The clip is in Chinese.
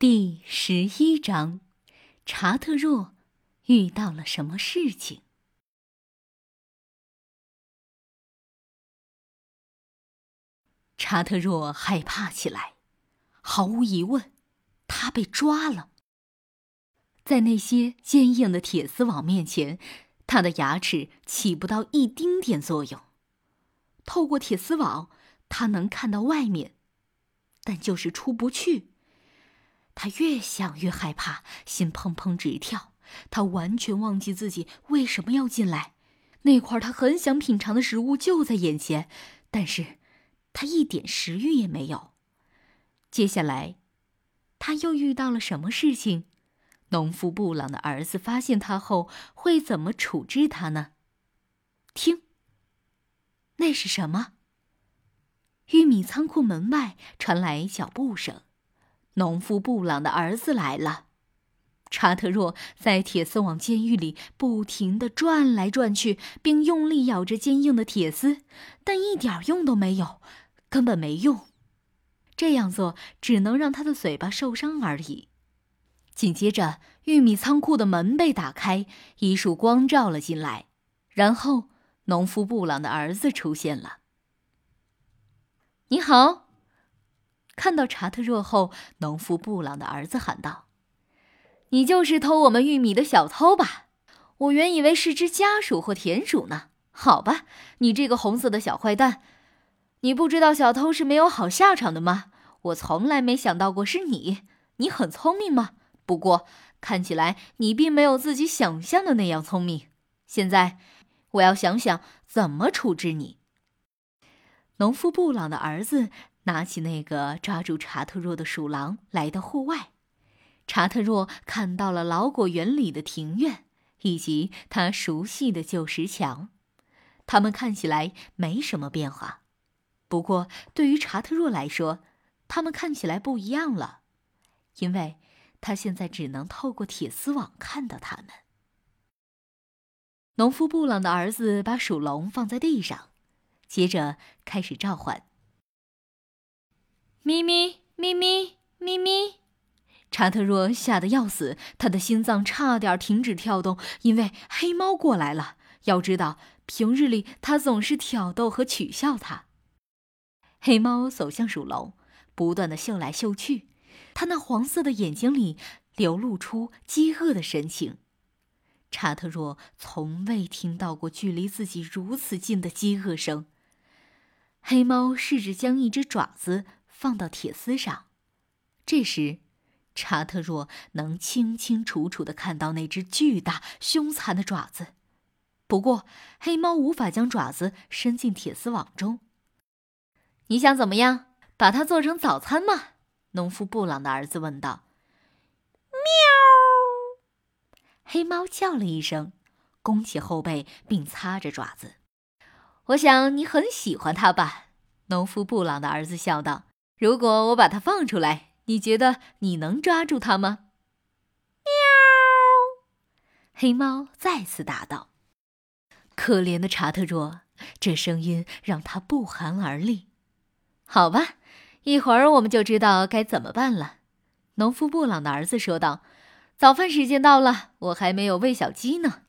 第十一章，查特若遇到了什么事情？查特若害怕起来，毫无疑问，他被抓了。在那些坚硬的铁丝网面前，他的牙齿起不到一丁点作用。透过铁丝网，他能看到外面，但就是出不去。他越想越害怕，心砰砰直跳。他完全忘记自己为什么要进来。那块他很想品尝的食物就在眼前，但是他一点食欲也没有。接下来，他又遇到了什么事情？农夫布朗的儿子发现他后会怎么处置他呢？听，那是什么？玉米仓库门外传来脚步声。农夫布朗的儿子来了。查特若在铁丝网监狱里不停地转来转去，并用力咬着坚硬的铁丝，但一点用都没有，根本没用。这样做只能让他的嘴巴受伤而已。紧接着，玉米仓库的门被打开，一束光照了进来，然后农夫布朗的儿子出现了。你好。看到查特若后，农夫布朗的儿子喊道：“你就是偷我们玉米的小偷吧？我原以为是只家鼠或田鼠呢。好吧，你这个红色的小坏蛋，你不知道小偷是没有好下场的吗？我从来没想到过是你。你很聪明吗？不过看起来你并没有自己想象的那样聪明。现在，我要想想怎么处置你。”农夫布朗的儿子。拿起那个抓住查特若的鼠狼，来到户外。查特若看到了老果园里的庭院，以及他熟悉的旧石墙。它们看起来没什么变化，不过对于查特若来说，它们看起来不一样了，因为他现在只能透过铁丝网看到它们。农夫布朗的儿子把鼠笼放在地上，接着开始召唤。咪咪咪咪咪咪，查特若吓得要死，他的心脏差点停止跳动，因为黑猫过来了。要知道，平日里他总是挑逗和取笑他。黑猫走向鼠笼，不断的嗅来嗅去，它那黄色的眼睛里流露出饥饿的神情。查特若从未听到过距离自己如此近的饥饿声。黑猫试着将一只爪子。放到铁丝上，这时，查特若能清清楚楚的看到那只巨大凶残的爪子。不过，黑猫无法将爪子伸进铁丝网中。你想怎么样？把它做成早餐吗？农夫布朗的儿子问道。喵！黑猫叫了一声，弓起后背，并擦着爪子。我想你很喜欢它吧？农夫布朗的儿子笑道。如果我把它放出来，你觉得你能抓住它吗？喵！黑猫再次答道。可怜的查特若，这声音让他不寒而栗。好吧，一会儿我们就知道该怎么办了。农夫布朗的儿子说道：“早饭时间到了，我还没有喂小鸡呢。”